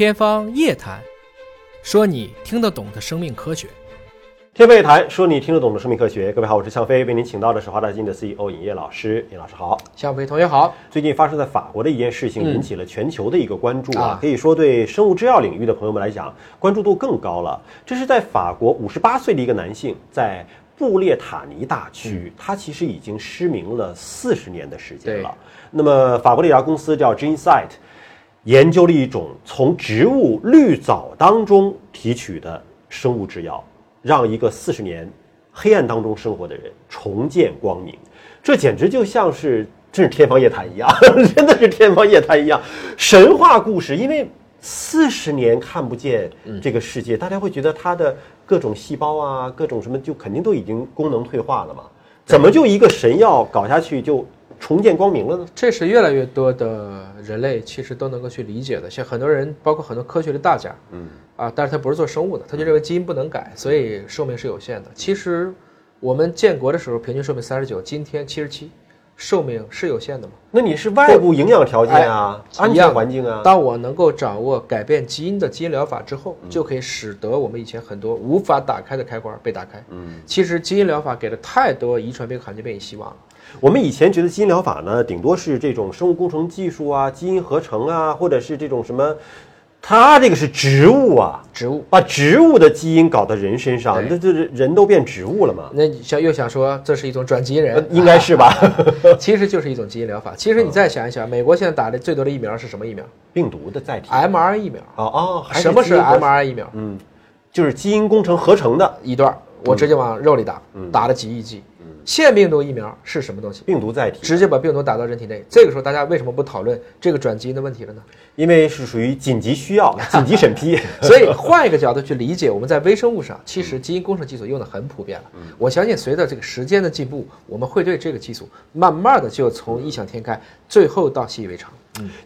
天方夜谭，说你听得懂的生命科学。天方夜谭，说你听得懂的生命科学。各位好，我是向飞，为您请到的是华大基因的 CEO 尹烨老师。尹老师好。向飞同学好。最近发生在法国的一件事情，引起了全球的一个关注啊啊，可以说对生物制药领域的朋友们来讲，关注度更高了。这是在法国五十八岁的一个男性，在布列塔尼大区，他其实已经失明了四十年的时间了。那么法国的一家公司叫 GeneSight，研究了一种从植物绿藻当中提取的生物制药，让一个四十年黑暗当中生活的人重见光明。这简直就像是真是天方夜谭一样，真的是天方夜谭一样，神话故事。因为四十年看不见这个世界，大家会觉得它的各种细胞啊，各种什么就肯定都已经功能退化了嘛？怎么就一个神药搞下去就重见光明了呢？这是越来越多的人类其实都能够去理解的，像很多人，包括很多科学的大家，嗯，啊，但是他不是做生物的，他就认为基因不能改，所以寿命是有限的。其实我们建国的时候平均寿命三十九，今天七十七，寿命是有限的嘛？那你是外部营养条件啊，安全一样的环境啊，当我能够掌握改变基因的基因疗法之后，就可以使得我们以前很多无法打开的开关被打开。嗯，其实基因疗法给了太多遗传病、罕见病以希望了。我们以前觉得基因疗法呢，顶多是这种生物工程技术啊、基因合成啊，或者是这种什么，它这个是植物啊，植物，把植物的基因搞到人身上，那这这人都变植物了嘛？那你想又想说这是一种转基因呃人，应该是吧？其实就是一种基因疗法。其实你再想一想，美国现在打的最多的疫苗是什么疫苗病毒的载体。？mRNA 疫苗。哦哦，什么是基因合成 mRNA 疫苗？嗯，就是基因工程合成的一段我直接往肉里打，打了几亿剂。腺病毒疫苗是什么东西？病毒载体，直接把病毒打到人体内。这个时候大家为什么不讨论这个转基因的问题了呢？因为是属于紧急需要、紧急审批。所以换一个角度去理解，我们在微生物上，其实基因工程技术用的很普遍了。我相信随着这个时间的进步，我们会对这个技术慢慢的就从异想天开，最后到习以为常。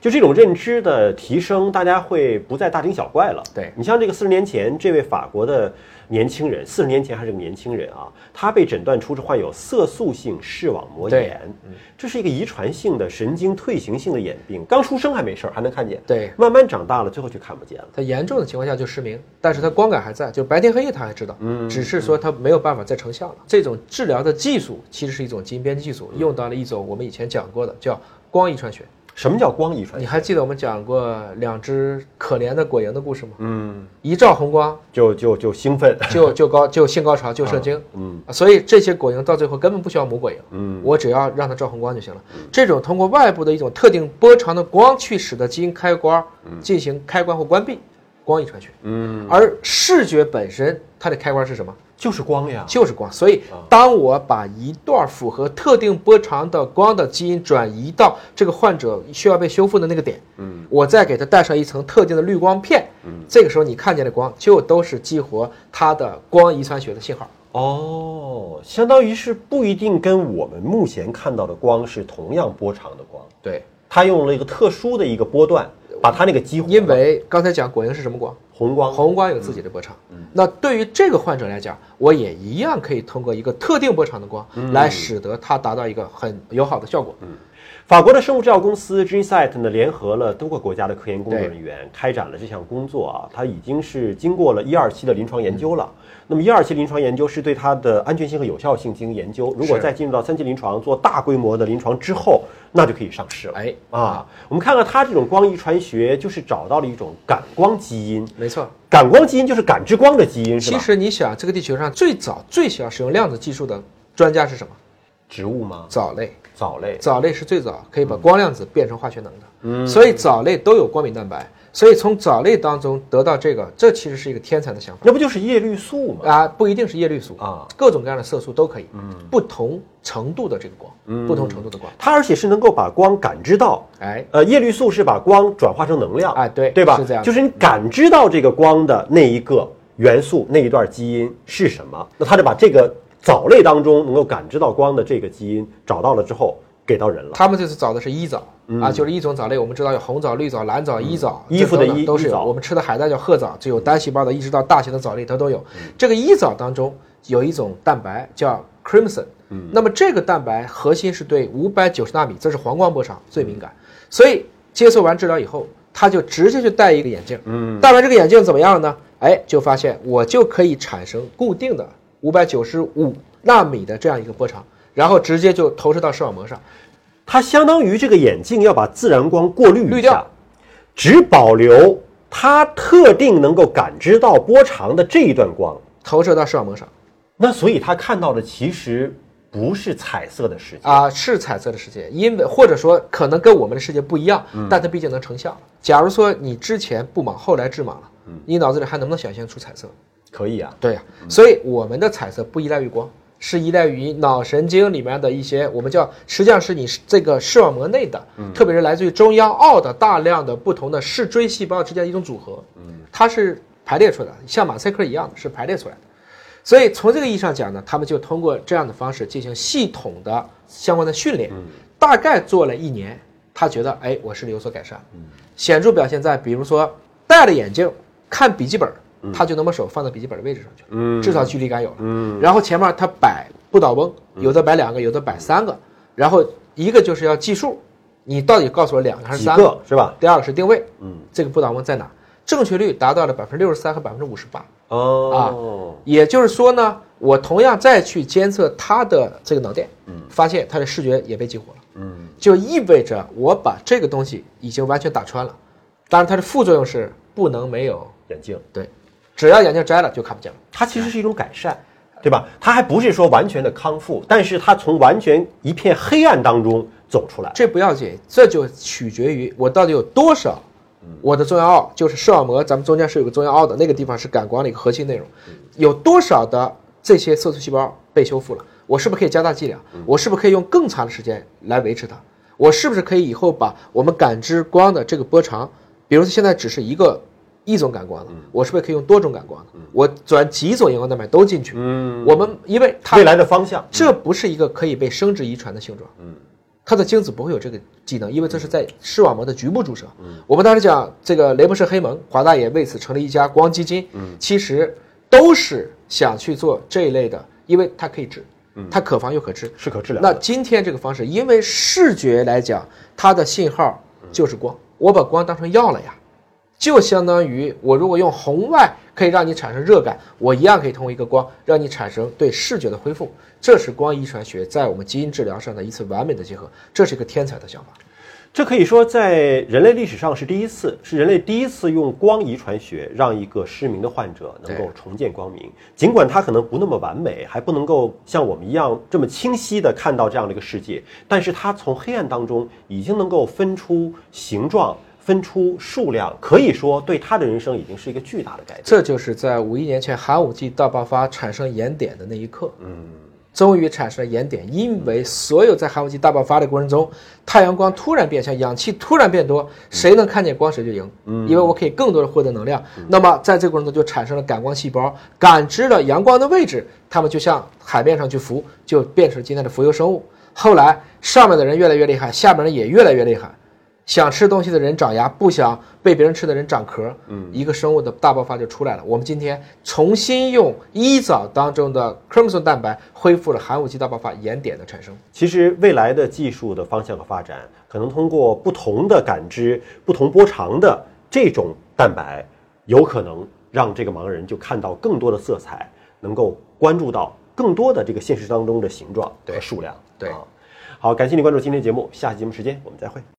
就这种认知的提升，大家会不再大惊小怪了。对你像这个四十年前，这位法国的年轻人，四十年前还是个年轻人啊，他被诊断出是患有色素性视网膜对炎，这是一个遗传性的神经退行性的眼病，刚出生还没事儿，还能看见，对慢慢长大了，最后就看不见了。他严重的情况下就失明，但是他光感还在，就白天黑夜他还知道，嗯只是说他没有办法再成像了。这种治疗的技术其实是一种基因编辑技术，用到了一种我们以前讲过的叫光遗传学。什么叫光遗传你？还记得我们讲过两只可怜的果蝇的故事吗？嗯，一照红光就就就兴奋，就就高就性高潮 就射精，嗯啊，所以这些果蝇到最后根本不需要母果蝇，嗯，我只要让它照红光就行了。这种通过外部的一种特定波长的光去使得基因开关进行开关或关闭，光遗传学。嗯，而视觉本身它的开关是什么？就是光呀。就是光。所以，当我把一段符合特定波长的光的基因转移到这个患者需要被修复的那个点，嗯，我再给他带上一层特定的滤光片，嗯，这个时候你看见的光就都是激活它的光遗传学的信号。哦，相当于是不一定跟我们目前看到的光是同样波长的光，对，它用了一个特殊的一个波段，把它那个激活。因为刚才讲果蝇是什么光？红光，红光有自己的波长。那对于这个患者来讲，我也一样可以通过一个特定波长的光来使得它达到一个很友好的效果。法国的生物制药公司 GeneSight 呢，联合了多个国家的科研工作人员，开展了这项工作啊。它已经是经过了一二期的临床研究了。那么一二期临床研究是对它的安全性和有效性进行研究。如果再进入到三期临床做大规模的临床之后，那就可以上市了。哎啊，我们看看它这种光遗传学，就是找到了一种感光基因。没错。感光基因就是感知光的基因，是其？实你想，这个地球上最早最早使用量子技术的专家是什么？植物吗？藻类。藻类。藻类是最早可以把光量子变成化学能的，嗯，所以藻类都有光敏蛋白，所以从藻类当中得到这个，这其实是一个天才的想法那不就是叶绿素吗？啊，不一定是叶绿素啊，各种各样的色素都可以，嗯，不同程度的这个光，嗯，不同程度的光，它而且是能够把光感知到。哎，呃，叶绿素是把光转化成能量，哎对对吧？是这样就是你感知到这个光的那一个元素那一段基因是什么，那它就把这个藻类当中能够感知到光的这个基因找到了之后，给到人了。他们这次找的是一藻啊，就是一种藻类，我们知道有红藻、绿藻、蓝藻、一藻，衣服的衣这等等都是有。我们吃的海带叫褐藻，就有单细胞的，一直到大型的藻类它都有。这个一藻当中有一种蛋白叫 crimson，那么这个蛋白核心是对五百九十纳米，这是黄光波长最敏感，所以接受完治疗以后，他就直接去戴一个眼镜，嗯，戴完这个眼镜怎么样呢？哎，就发现我就可以产生固定的五百九十五纳米的这样一个波长，然后直接就投射到视网膜上，它相当于这个眼镜要把自然光过滤滤掉，只保留它特定能够感知到波长的这一段光，投射到视网膜上。那所以他看到的其实。不是彩色的世界啊，是彩色的世界，因为或者说可能跟我们的世界不一样，但它毕竟能成像。假如说你之前不盲，后来致盲了，你脑子里还能不能想象出彩色？可以啊，对呀。所以我们的彩色不依赖于光，是依赖于脑神经里面的一些我们叫，实际上是你这个视网膜内的，特别是来自于中央凹的大量的不同的视锥细胞之间的一种组合，它是排列出来的，像马赛克一样的是排列出来的。所以从这个意义上讲呢，他们就通过这样的方式进行系统的相关的训练，大概做了一年，他觉得哎，我视力有所改善，显著表现在比如说戴了眼镜看笔记本，他就能把手放在笔记本的位置上去了，至少距离感有了。然后前面他摆不倒翁，有的摆两个，有的摆三个，然后一个就是要计数，你到底告诉我两个还是三个是吧？第二个是定位，嗯，这个不倒翁在哪？正确率达到了百分之六十三和百分之五十八。哦，啊，也就是说呢，我同样再去监测他的这个脑电，嗯，发现他的视觉也被激活了，嗯，就意味着我把这个东西已经完全打穿了。当然，它的副作用是不能没有眼镜，对，只要眼镜摘了就看不见了。它其实是一种改善，对吧？它还不是说完全的康复，但是它从完全一片黑暗当中走出来，这不要紧，这就取决于我到底有多少。我的中央凹就是视网膜，咱们中间是有个中央凹的，那个地方是感光的一个核心内容。有多少的这些色素细胞被修复了？我是不是可以加大剂量？我是不是可以用更长的时间来维持它？我是不是可以以后把我们感知光的这个波长，比如说现在只是一个一种感光了，我是不是可以用多种感光的？我转几种荧光蛋白都进去？嗯，我们因为它未来的方向，这不是一个可以被生殖遗传的性状。嗯。它的精子不会有这个技能，因为这是在视网膜的局部注射。嗯，我们当时讲这个雷博士黑盟，华大也为此成立一家光基金。嗯，其实都是想去做这一类的，因为它可以治，它可防又可治，是可治疗。那今天这个方式，因为视觉来讲，它的信号就是光，我把光当成药了呀。就相当于我如果用红外可以让你产生热感，我一样可以通过一个光让你产生对视觉的恢复。这是光遗传学在我们基因治疗上的一次完美的结合，这是一个天才的想法。这可以说在人类历史上是第一次，是人类第一次用光遗传学让一个失明的患者能够重见光明。尽管他可能不那么完美，还不能够像我们一样这么清晰的看到这样的一个世界，但是他从黑暗当中已经能够分出形状。分出数量，可以说对他的人生已经是一个巨大的改变。这就是在五亿年前寒武纪大爆发产生盐点的那一刻，嗯，终于产生了盐点。因为所有在寒武纪大爆发的过程中，太阳光突然变强，氧气突然变多，谁能看见光谁就赢，嗯，因为我可以更多的获得能量。那么在这个过程中就产生了感光细胞，感知了阳光的位置，它们就向海面上去浮，就变成今天的浮游生物。后来上面的人越来越厉害，下面的人也越来越厉害。想吃东西的人长牙，不想被别人吃的人长壳。嗯，一个生物的大爆发就出来了。我们今天重新用一藻当中的 chromosome 蛋白恢复了寒武纪大爆发盐点的产生。其实未来的技术的方向和发展，可能通过不同的感知、不同波长的这种蛋白，有可能让这个盲人就看到更多的色彩，能够关注到更多的这个现实当中的形状和数量。对，好，感谢你关注今天的节目，下期节目时间我们再会。